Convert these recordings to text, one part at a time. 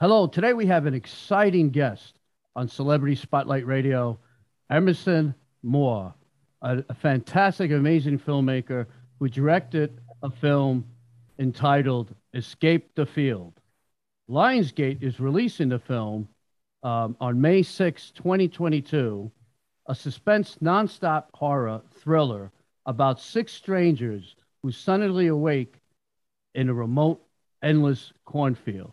Hello. Today we have an exciting guest on Celebrity Spotlight Radio, Emerson Moore, a, a fantastic, amazing filmmaker who directed a film entitled Escape the Field. Lionsgate is releasing the film um, on May 6, 2022, a suspense nonstop horror thriller about six strangers who suddenly awake in a remote, endless cornfield.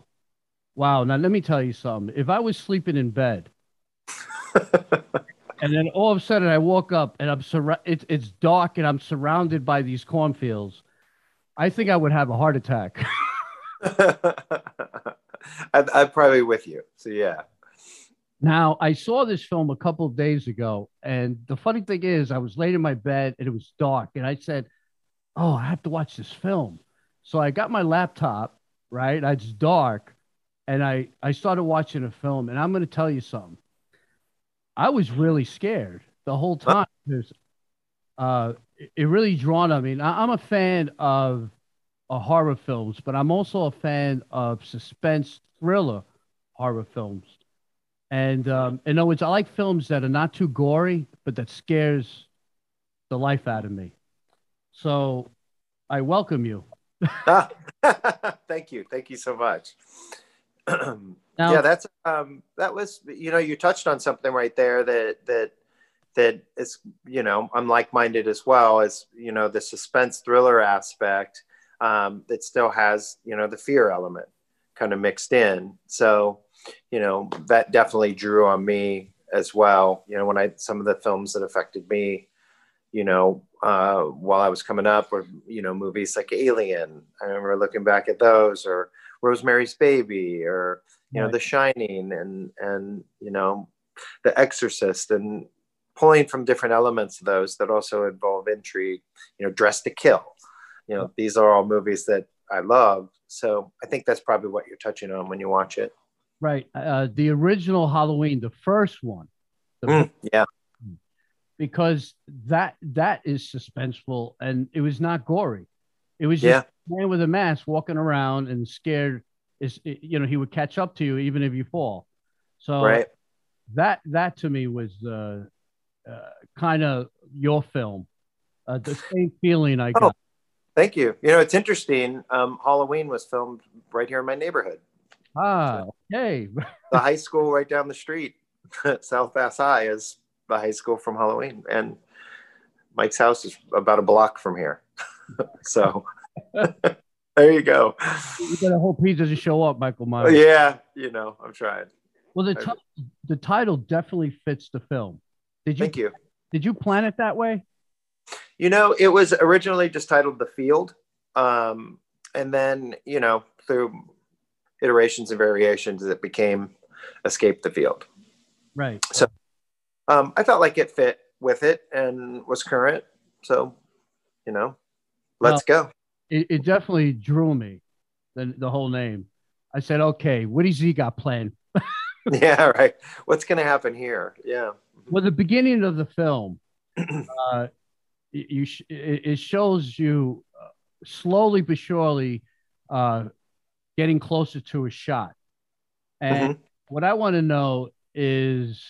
Wow. Now, let me tell you something. If I was sleeping in bed and then all of a sudden I woke up and I'm sur- it's, it's dark and I'm surrounded by these cornfields, I think I would have a heart attack. I, I'm probably with you. So, yeah. Now, I saw this film a couple of days ago, and the funny thing is, I was laid in my bed and it was dark, and I said, "Oh, I have to watch this film." So I got my laptop, right? It's dark, and I I started watching a film, and I'm going to tell you something. I was really scared the whole time. Uh, it, it really drawn on me. And I, I'm a fan of uh, horror films, but I'm also a fan of suspense thriller horror films. And um, in other words, I like films that are not too gory, but that scares the life out of me. So I welcome you. Thank you. Thank you so much. Now- yeah, that's um that was you know, you touched on something right there that that that is, you know, I'm like-minded as well as, you know, the suspense thriller aspect um that still has, you know, the fear element kind of mixed in. So, you know, that definitely drew on me as well. You know, when I some of the films that affected me, you know, uh, while I was coming up, were you know movies like Alien. I remember looking back at those, or Rosemary's Baby, or you know, Right. The Shining, and and you know, The Exorcist, and pulling from different elements of those that also involve intrigue. You know, Dressed to Kill. You know, these are all movies that I love. So I think that's probably what you're touching on when you watch it. Right. Uh, the original Halloween, the first one, the Mm, yeah. because that that is suspenseful and it was not gory. It was just man with a mask walking around and scared. Is you know he would catch up to you even if you fall. So Right. that that to me was uh, uh, kind of your film. Uh, the same feeling I Oh. got. Thank you. You know, it's interesting. Um, Halloween was filmed right here in my neighborhood. Ah, okay. The high school right down the street, South Pas High, is the high school from Halloween, and Mike's house is about a block from here. so there you go. you better hope he doesn't show up, Michael Myers. Yeah, you know, I'm trying. Well, the ti- the title definitely fits the film. Did you Thank you. did you plan it that way? You know, it was originally just titled The Field. Um, and then, you know, through iterations and variations, it became Escape the Field. Right. So, um, I felt like it fit with it and was current. So, you know, let's go. It, it definitely drew me. The the whole name. I said, okay, what does he got planned? yeah, right. What's going to happen here? Yeah. Well, the beginning of the film, uh, you sh- it shows you uh, slowly but surely uh, getting closer to a shot. And what I want to know is,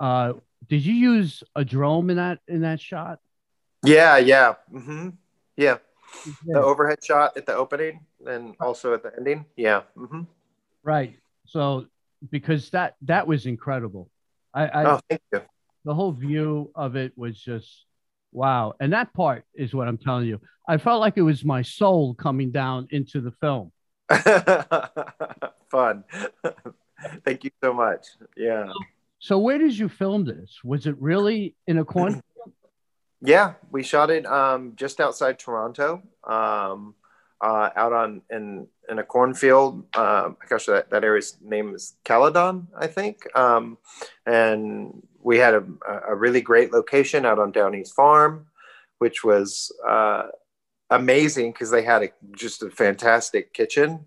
uh, did you use a drone in that in that shot? Yeah, yeah. hmm Yeah. The overhead shot at the opening and also at the ending. Yeah. hmm Right. So because that that was incredible. I, I Oh, thank you. the whole view of it was just wow. And that part is what I'm telling you. I felt like it was my soul coming down into the film. Fun. Thank you so much. Yeah. So where did you film this? Was it really in a corn? Yeah, we shot it um, just outside Toronto, um, uh, out on in in a cornfield. Um, gosh, that, that area's name is Caledon, I think. Um, and we had a, a really great location out on Downey's Farm, which was uh, amazing because they had a, just a fantastic kitchen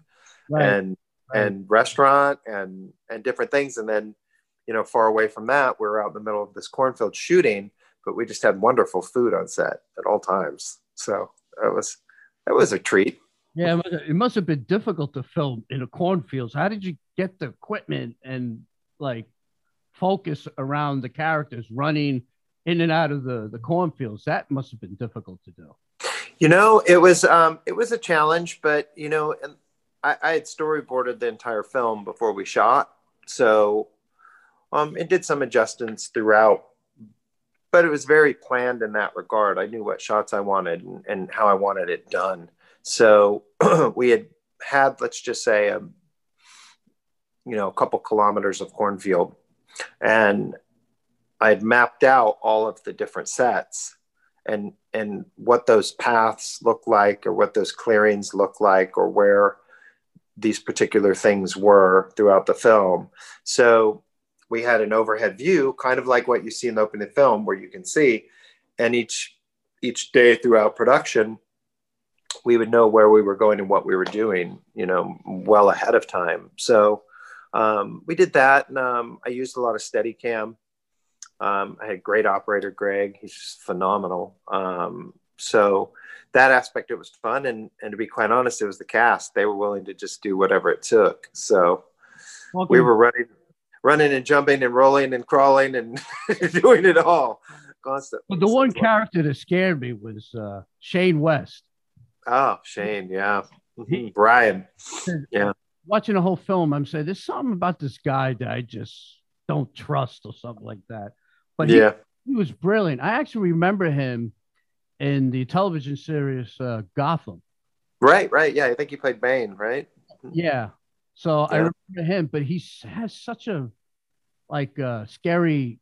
Right. and and restaurant and and different things and then you know far away from that we we're out in the middle of this cornfield shooting but we just had wonderful food on set at all times so that was that was a treat yeah, it must, have been difficult to film in a cornfield. How did you get the equipment and like focus around the characters running in and out of the the cornfields. That must have been difficult to do. You know, it was um, it was a challenge, but you know, and I, I had storyboarded the entire film before we shot, so um, it did some adjustments throughout. But it was very planned in that regard. I knew what shots I wanted and, and how I wanted it done. So we had had, let's just say, a, um, you know, a couple kilometers of cornfield, and I had mapped out all of the different sets and and what those paths look like or what those clearings look like or where these particular things were throughout the film. So we had an overhead view, kind of like what you see in the opening film, where you can see, and each each day throughout production, we would know where we were going and what we were doing, you know, well ahead of time. So um, we did that, and um, I used a lot of Steadicam um, I had great operator Greg. He's just phenomenal. Um, so that aspect it was fun, and and to be quite honest, it was the cast. They were willing to just do whatever it took. So okay. we were running, running and jumping and rolling and crawling and doing it all constantly. Well, the so one character that scared me was uh, Shane West. Oh, Shane, yeah, mm-hmm. Brian, yeah. Watching the whole film, I'm saying there's something about this guy that I just don't trust or something like that. But he, yeah, he was brilliant. I actually remember him in the television series uh, Gotham. Right, right. Yeah, I think he played Bane, right? Yeah. So yeah. I remember him, but he has such a like uh, scary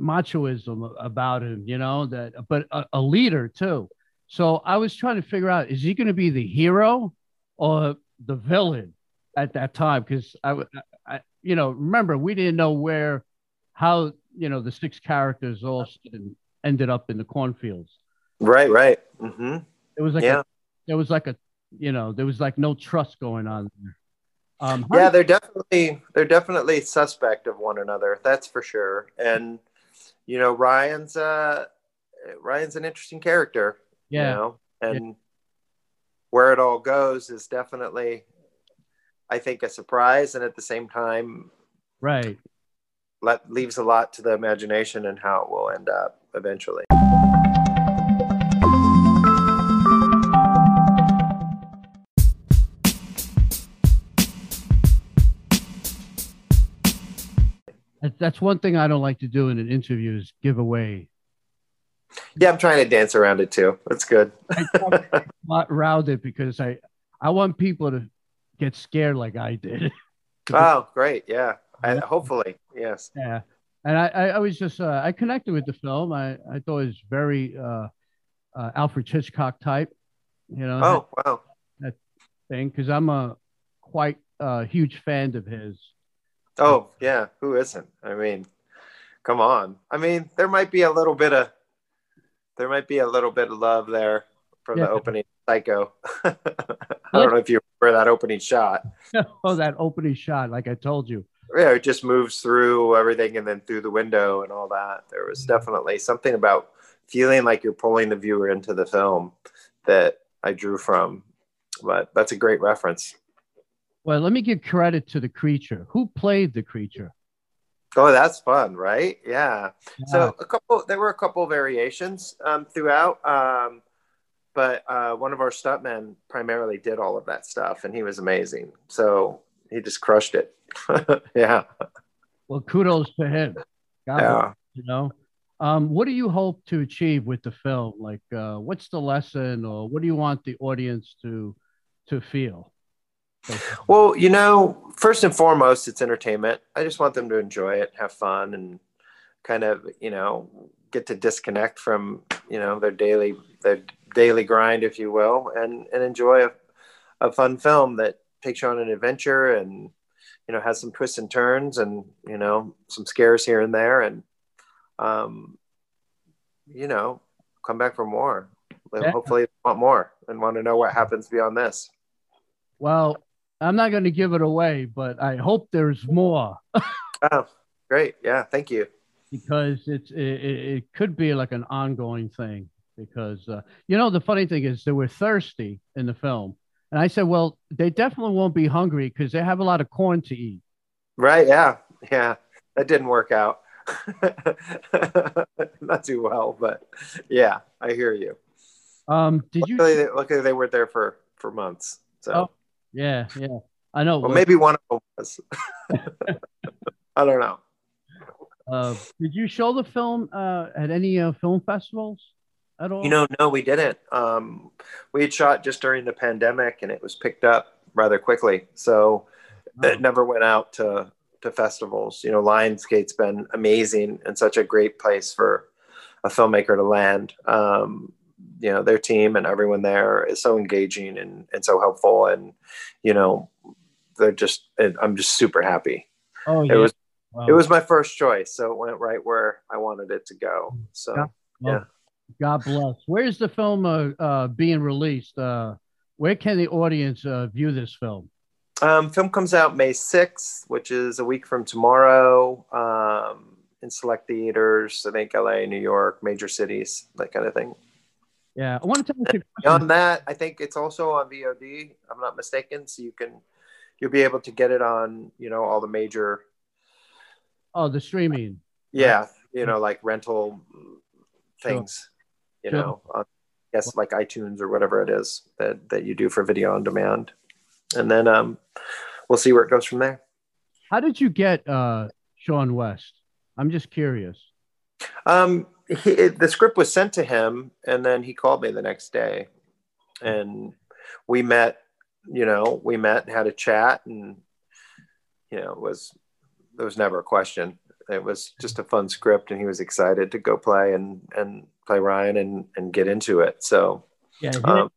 machoism about him, you know, that but a, a leader too. So I was trying to figure out is he going to be the hero or the villain at that time? Because I, I, you know, remember we didn't know where, how you know the six characters all ended up in the cornfields. Right, right. Mm-hmm. It was like yeah. a, there was like a you know there was like no trust going on there. Um, yeah, they're definitely they're definitely suspect of one another. That's for sure. And you know, Ryan's uh Ryan's an interesting character. Yeah. You know, and yeah. where it all goes is definitely, I think, a surprise, and at the same time, right let, leaves a lot to the imagination and how it will end up eventually. That's one thing I don't like to do in an interview is give away. Yeah, I'm trying to dance around it too. That's good. not around it because I I want people to get scared like I did. oh, great! Yeah, I, hopefully, yes. Yeah, and I, I, I was just uh, I connected with the film. I, I thought it was very uh, uh, Alfred Hitchcock type. You know. Oh that, wow. That thing because I'm a quite uh, huge fan of his. Oh yeah, who isn't? I mean, come on. I mean, there might be a little bit of there might be a little bit of love there from yeah. the opening Psycho. I don't know if you remember that opening shot. oh, that opening shot, like I told you yeah, it just moves through everything and then through the window and all that. There was mm-hmm. definitely something about feeling like you're pulling the viewer into the film that I drew from. But that's a great reference. Well, let me give credit to the creature. Who played the creature? Oh, that's fun, right? Yeah. yeah. So a couple, there were a couple variations um, throughout, um, but uh, one of our stuntmen primarily did all of that stuff, and he was amazing. So he just crushed it. yeah. Well, kudos to him. God yeah. Bless, you know, um, what do you hope to achieve with the film? Like, uh, what's the lesson, or what do you want the audience to to feel? Well, you know, first and foremost, it's entertainment. I just want them to enjoy it, have fun, and kind of, you know, get to disconnect from, you know, their daily their daily grind, if you will, and and enjoy a, a fun film that takes you on an adventure and you know has some twists and turns and you know some scares here and there and um you know come back for more yeah. hopefully want more and want to know what happens beyond this well i'm not going to give it away but i hope there's more oh great yeah thank you because it's it, it could be like an ongoing thing because uh, you know the funny thing is they were thirsty in the film And I said, well, they definitely won't be hungry because they have a lot of corn to eat. Right. Yeah. Yeah. That didn't work out. Not too well, but yeah, I hear you. Um, did you? Luckily, they, luckily they were there for for months. So Oh, yeah, yeah. I know. well, maybe one of them was. I don't know. Uh, did you show the film uh, at any uh, film festivals at all? You know, no, we didn't. Um, we had shot just during the pandemic, and it was picked up rather quickly. So Oh. it never went out to to festivals. You know, Lionsgate's been amazing and such a great place for a filmmaker to land. Um, you know, their team and everyone there is so engaging and and so helpful, and you know, they're just. I'm just super happy. Oh, yeah. It was Wow. it was my first choice, so it went right where I wanted it to go. So. Yeah. Yeah. God bless. Where's the film uh, uh, being released? Uh, where can the audience uh, view this film? Um, film comes out May 6th, which is a week from tomorrow, um, in select theaters, I think LA, New York, major cities, that kind of thing. Yeah, I want to tell you. Beyond that, I think it's also on VOD, I'm not mistaken. So you can, you'll be able to get it on, you know, all the major, Oh, the streaming. yeah, you know, like rental things, you Sure. know, on, I guess like iTunes or whatever it is that, that you do for video on demand. And then um, we'll see where it goes from there. How did you get uh, Sean West? I'm just curious. Um, he, it, the script was sent to him, and then he called me the next day, and we met. You know, we met, had a chat, and you know, it was there was never a question. It was just a fun script, and he was excited to go play and and play Ryan and and get into it. So, Yeah, um,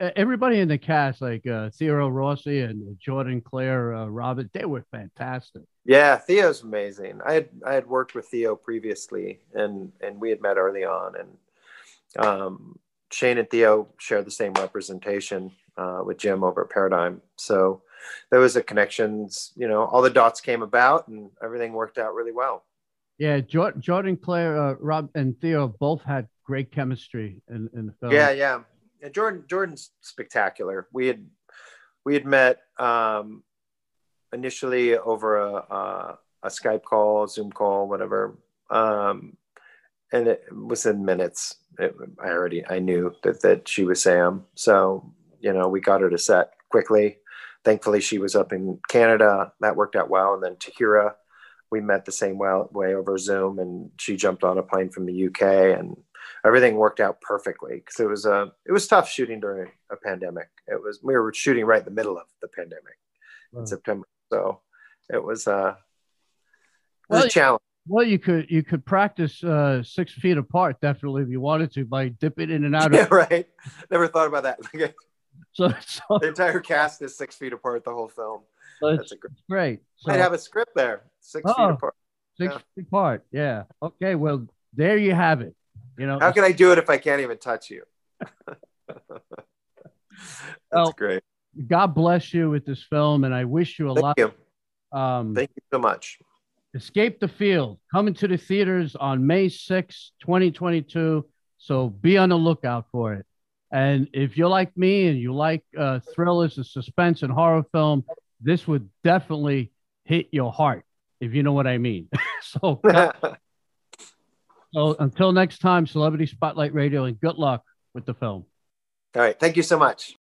everybody in the cast, like uh, Theodore Rossi and Jordan Claire, uh, Robert, they were fantastic. Yeah, Theo's amazing. I had I had worked with Theo previously, and and we had met early on, and um, Shane and Theo share the same representation uh, with Jim over at Paradigm. So there was a connections. You know, all the dots came about, and everything worked out really well. Yeah, Jor- Jordan Claire, uh, Rob, and Theo both had great chemistry in, in the film. Yeah, yeah. And Jordan Jordan's spectacular. We had we had met um, initially over a, a a Skype call, Zoom call, whatever, um, and it was in minutes. It, I already I knew that that she was Sam, so you know we got her to set quickly. Thankfully, she was up in Canada. That worked out well. And then Tahirah, we met the same way, way over Zoom, and she jumped on a plane from the UK, and everything worked out perfectly because it was a it was tough shooting during a pandemic. It was we were shooting right in the middle of the pandemic in September, so it was uh it was Well, a challenge. Well, you could you could practice uh, six feet apart definitely if you wanted to by dipping in and out Yeah, right. Never thought about that. So, so, the entire cast is six feet apart the whole film. so That's a great. great. So, Might have a script there, six feet Oh. apart. six yeah. feet apart. Yeah. Okay. Well, there you have it. You know. How can I do it if I can't even touch you? That's Well, great. God bless you with this film, and I wish you a Thank lot. you. Um, Thank you so much. Escape the Field coming to the theaters on May 6, 2022. So be on the lookout for it. And if you're like me and you like uh, thrillers and suspense and horror film, this would definitely hit your heart, if you know what I mean. so, so until next time, Celebrity Spotlight Radio, and good luck with the film. All right. Thank you so much.